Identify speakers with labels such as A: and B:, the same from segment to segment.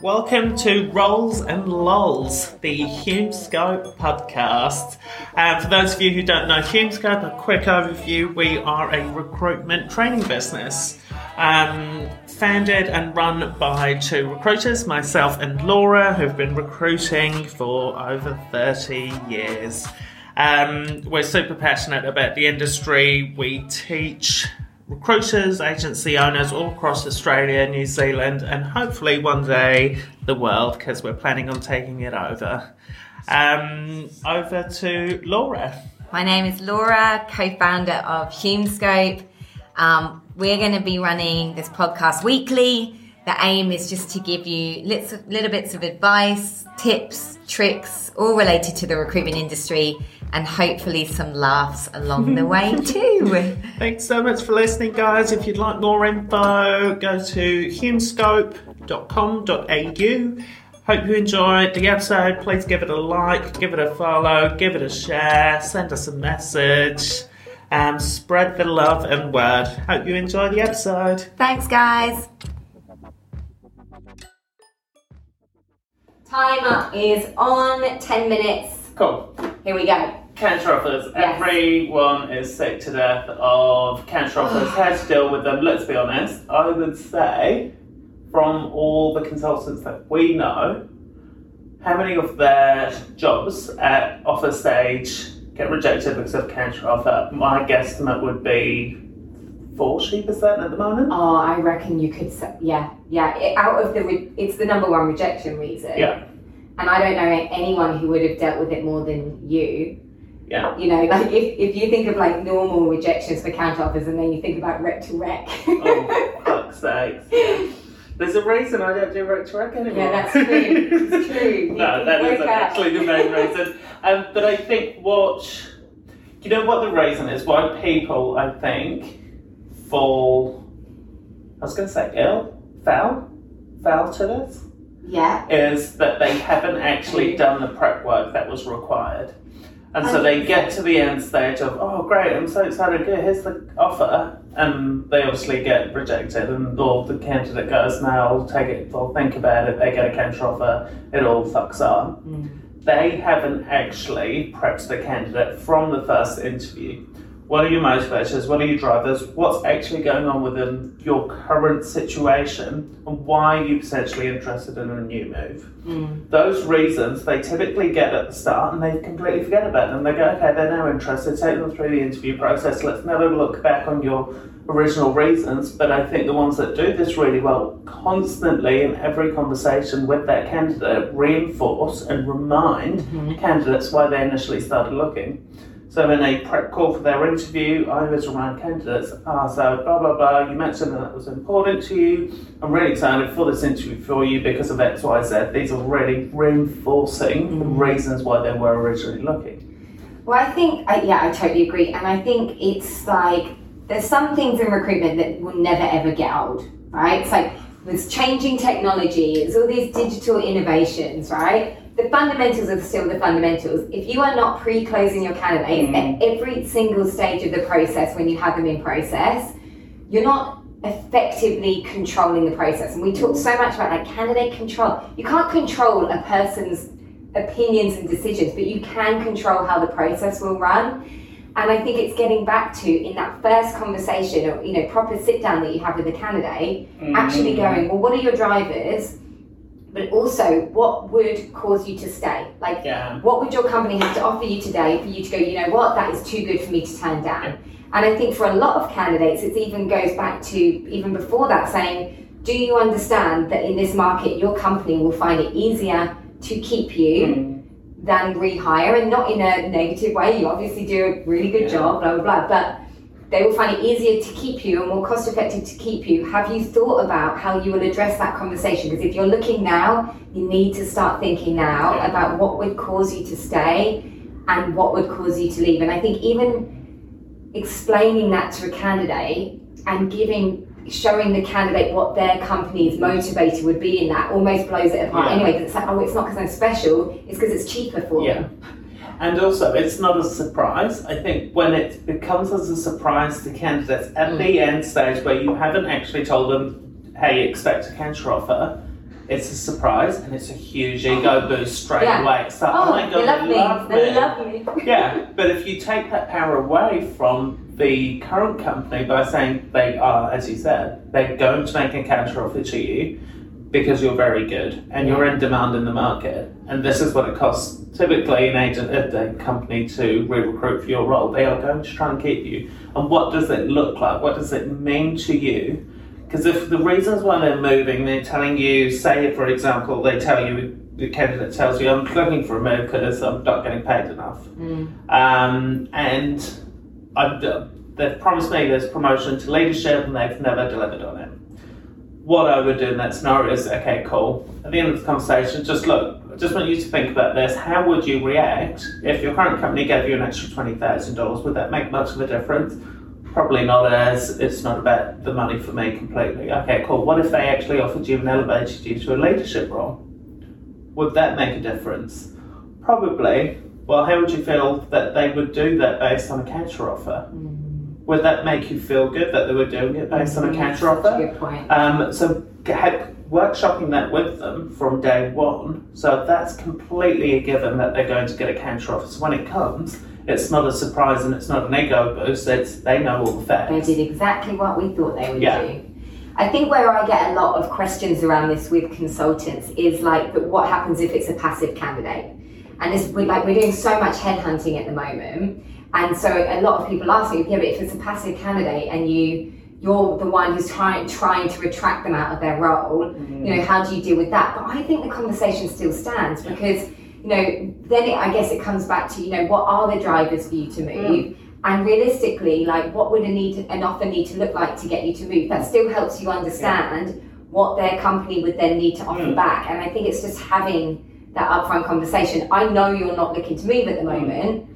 A: Welcome to Rolls and Lols, the HumeScope podcast. And for those of you who don't know HumeScope, a quick overview we are a recruitment training business. Um, founded and run by two recruiters, myself and Laura, who've been recruiting for over 30 years. Um, we're super passionate about the industry. We teach recruiters, agency owners all across Australia, New Zealand, and hopefully one day the world because we're planning on taking it over. Um, over to Laura.
B: My name is Laura, co founder of HumeScope. Um, we're going to be running this podcast weekly. The aim is just to give you little, little bits of advice, tips, tricks, all related to the recruitment industry and hopefully some laughs along the way too.
A: Thanks so much for listening, guys. If you'd like more info, go to humescope.com.au. Hope you enjoyed the episode. Please give it a like, give it a follow, give it a share, send us a message, and spread the love and word. Hope you enjoy the episode.
B: Thanks, guys. Timer is on 10 minutes.
A: Cool.
B: Here we go.
A: Counter offers.
B: Yes.
A: Everyone is sick to death of counter offers. How to deal with them? Let's be honest. I would say, from all the consultants that we know, how many of their jobs at offer stage get rejected because of counter offer? My guesstimate would be forty percent at the moment.
B: Oh, I reckon you could say, yeah, yeah. It, out of the, re- it's the number one rejection reason.
A: Yeah,
B: And I don't know anyone who would have dealt with it more than you.
A: Yeah.
B: You know, like if, if you think of like normal rejections for counter offers and then you think about rec to rec.
A: Oh, fuck's sakes. There's a reason I don't do rec to rec anymore.
B: Yeah, that's true. It's true.
A: no, that isn't actually the main reason. Um, but I think what you know what the reason is why people I think fall. I was going to say ill, foul, foul to this
B: Yeah.
A: is that they haven't actually done the prep work that was required. And so they get to the end stage of, oh great, I'm so excited, good, here's the offer. And they obviously get rejected and all the candidate goes, no, I'll take it, I'll think about it, they get a counter offer, it all fucks on. Mm. They haven't actually prepped the candidate from the first interview. What are your motivators? What are your drivers? What's actually going on within your current situation? And why are you potentially interested in a new move? Hmm. Those reasons they typically get at the start and they completely forget about them. They go, okay, they're now interested, take them through the interview process. Let's never look back on your original reasons. But I think the ones that do this really well constantly in every conversation with that candidate reinforce and remind mm-hmm. candidates why they initially started looking. So in a prep call for their interview, I always remind candidates, ah, so blah blah blah, you mentioned that that was important to you. I'm really excited for this interview for you because of X, Y, Z. These are really reinforcing the reasons why they were originally looking.
B: Well, I think, I, yeah, I totally agree. And I think it's like, there's some things in recruitment that will never ever get old, right? It's like, there's changing technology, it's all these digital innovations, right? The fundamentals are still the fundamentals. If you are not pre closing your candidates mm. at every single stage of the process when you have them in process, you're not effectively controlling the process. And we talk so much about like candidate control. You can't control a person's opinions and decisions, but you can control how the process will run. And I think it's getting back to in that first conversation or you know proper sit down that you have with the candidate, mm. actually going, well, what are your drivers? But also, what would cause you to stay? Like,
A: Yeah.
B: what would your company have to offer you today for you to go, you know what, that is too good for me to turn down? And I think for a lot of candidates, it even goes back to even before that saying, do you understand that in this market, your company will find it easier to keep you hmm. than rehire? And not in a negative way, you obviously do a really good job, blah, blah, blah. But they will find it easier to keep you and more cost effective to keep you. Have you thought about how you will address that conversation? Because if you're looking now, you need to start thinking now
A: Yeah.
B: about what would cause you to stay and what would cause you to leave. And I think even explaining that to a candidate and giving showing the candidate what their company's motivator would be in that almost blows it apart
A: Yeah.
B: anyway it's like oh it's not because i'm special it's because it's cheaper for
A: Yeah.
B: them
A: And also, it's not a surprise. I think when it becomes as a surprise to candidates at mm. the end stage where you haven't actually told them, hey, expect a counter offer, it's a surprise and it's a huge ego oh. boost straight
B: Yeah.
A: away. It's like, oh,
B: Oh,
A: my
B: they
A: god,
B: love
A: they
B: me.
A: love
B: They
A: me.
B: love me.
A: yeah, but if you take that power away from the current company by saying they are, as you said, they're going to make a counter offer to you because you're very good and you're in demand in the market, and this is what it costs typically an agent at a company to re-recruit for your role. They are going to try and keep you. And what does it look like? What does it mean to you? Because if the reasons why they're moving, they're telling you, say, for example, they tell you, the candidate tells you, I'm looking for a move because I'm not getting paid enough. Um, and I've, they've promised me this promotion to leadership and they've never delivered on it. What I would do in that scenario is, okay, cool. At the end of the conversation, just look, I just want you to think about this. How would you react if your current company gave you an extra $20,000? Would that make much of a difference? Probably not as it's not about the money for me completely. Okay, cool. What if they actually offered you and elevated you to a leadership role? Would that make a difference? Probably. Well, how would you feel that they would do that based on a counter offer? Hmm. Would that make you feel good that they were doing it based on a counter offer?
B: good point.
A: Um, so had, workshopping that with them from day one. So that's completely a given that they're going to get a counter offer. So when it comes, it's not a surprise and it's not an ego boost. It's they know all the facts.
B: They did exactly what we thought they would
A: Yeah.
B: do. I think where I get a lot of questions around this with consultants is like, but what happens if it's a passive candidate? And this, we like we're doing so much headhunting at the moment, and so a lot of people ask me, yeah, but if it's a passive candidate and you you're the one who's trying trying to retract them out of their role, you know, mm-hmm. how do you deal with that? But I think the conversation still stands because you know, then it, I guess it comes back to you know, what are the drivers for you to move? Mm. And realistically, like what would a need an offer need to look like to get you to move? That still helps you understand what their company would then need to offer
A: Mm.
B: back. And I think it's just having that upfront conversation. I know you're not looking to move at the mm. moment,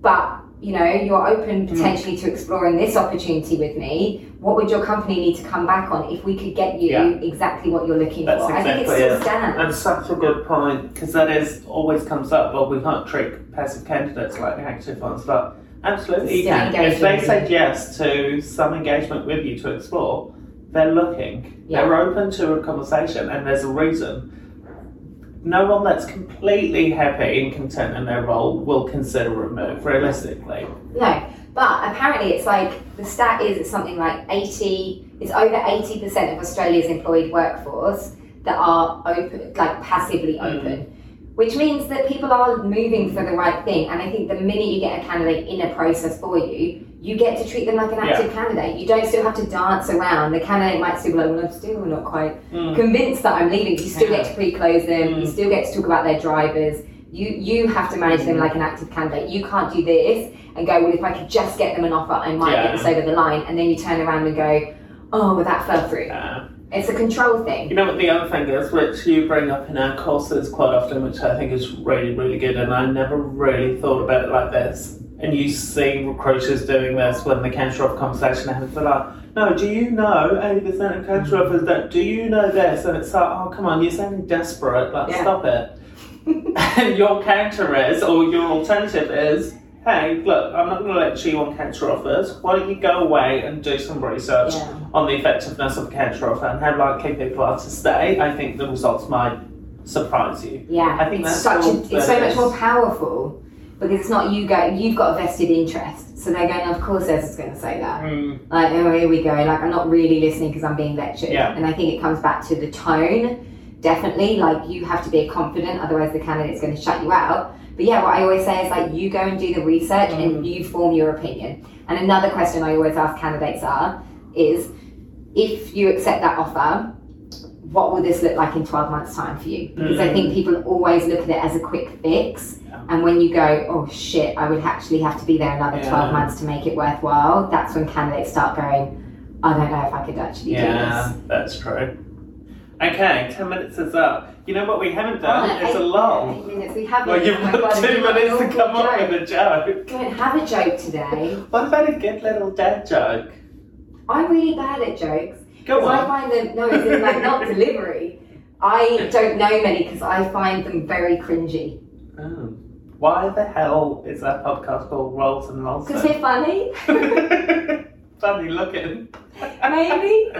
B: but you know, you're open
A: Mm.
B: potentially to exploring this opportunity with me. What would your company need to come back on if we could get you
A: Yeah.
B: exactly what you're looking
A: That's
B: for? I think it
A: exactly
B: still
A: it.
B: stands.
A: That's such a good point because that is always comes up. Well, we can't trick passive candidates like active ones, but absolutely you can. If they said yes to some engagement with you to explore, they're looking.
B: Yeah.
A: They're open to a conversation, and there's a reason. No one that's completely happy and content in their role will consider a move. Realistically,
B: No, but apparently it's like the stat is it's something like 80, it's over 80% of Australia's employed workforce that are open, like passively
A: Mm.
B: open, which means that people are moving for the right thing. And I think the minute you get a candidate in a process for you, you get to treat them like an active candidate. You don't still have to dance around. The candidate might still be like, well, I'm still not quite
A: Mm.
B: convinced that I'm leaving. You still
A: Yeah.
B: get to pre-close them. You
A: Mm.
B: still get to talk about their drivers. You you have to manage them
A: Mm.
B: like an active candidate. You can't do this and go, well, if I could just get them an offer, I might
A: Yeah.
B: get this over the line. And then you turn around and go, oh, well, that fell through. It's a control thing.
A: You know what the other thing is, which you bring up in our courses quite often, which I think is really, really good, and I never really thought about it like this. And you see recruiters doing this when the counter offer conversation happens. They're uh, like, "No, do you know 80% of counter offers that? Do you know this?" And it's like, "Oh, come on, you're sounding desperate. Like,
B: Yeah.
A: stop it." and your counter is, or your alternative is, "Hey, look, I'm not going to lecture you on counter offers. Why don't you go away and do some research?"
B: Yeah.
A: on the effectiveness of a counter offer and how likely people are to stay, I think the results might surprise you.
B: Yeah,
A: I think
B: it's
A: that's
B: such a, it's so much more powerful because it's not you go. You've got a vested interest, so they're going. Of course, Ez is going to say that.
A: Mm,
B: Like, oh, here we go. Like, I'm not really listening because I'm being lectured.
A: Yeah.
B: And I think it comes back to the tone. Definitely, like you have to be confident, otherwise the candidate's going to shut you out. But yeah, what I always say is like you go and do the research
A: Mm.
B: and you form your opinion. And another question I always ask candidates are is if you accept that offer, what will this look like in 12 months' time for you? Because I
A: Mm.
B: think people always look at it as a quick fix.
A: Yeah.
B: And when you go, oh shit, I would actually have to be there another 12 months to make it worthwhile, that's when candidates start going, I don't know if I could actually do
A: yeah,
B: this.
A: that's true. Okay, 10 minutes is up. You know what we haven't done?
B: Oh,
A: It's a lull.
B: eight minutes. We haven't.
A: Well, you've
B: Oh
A: got
B: God,
A: two minutes to come up with a joke.
B: Don't have a joke today.
A: What about a good little dad joke?
B: I'm really bad at jokes.
A: Go
B: Because I find them, no, it's in like not delivery. I don't know many because I find them very cringy.
A: Oh. Why the hell is that podcast called Rolls and Rolls?
B: Because we're funny.
A: funny looking.
B: Maybe.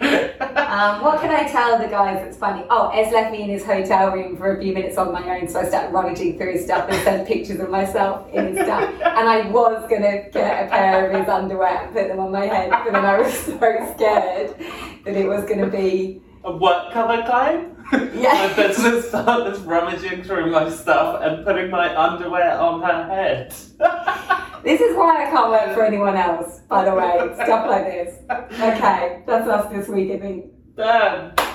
B: Um, what can I tell the guys that's funny? Oh, Ez left me in his hotel room for a few minutes on my own, so I started rummaging through his stuff and sent pictures of myself in his stuff. And I was gonna get a pair of his underwear and put them on my head, but then I was so scared that it was gonna be
A: A work colour claim?
B: Yeah.
A: My business started rummaging through my stuff and putting my underwear on her head.
B: This is why I can't work for anyone else, by the way. Stuff like this. Okay, that's us this week, I think.
A: Done.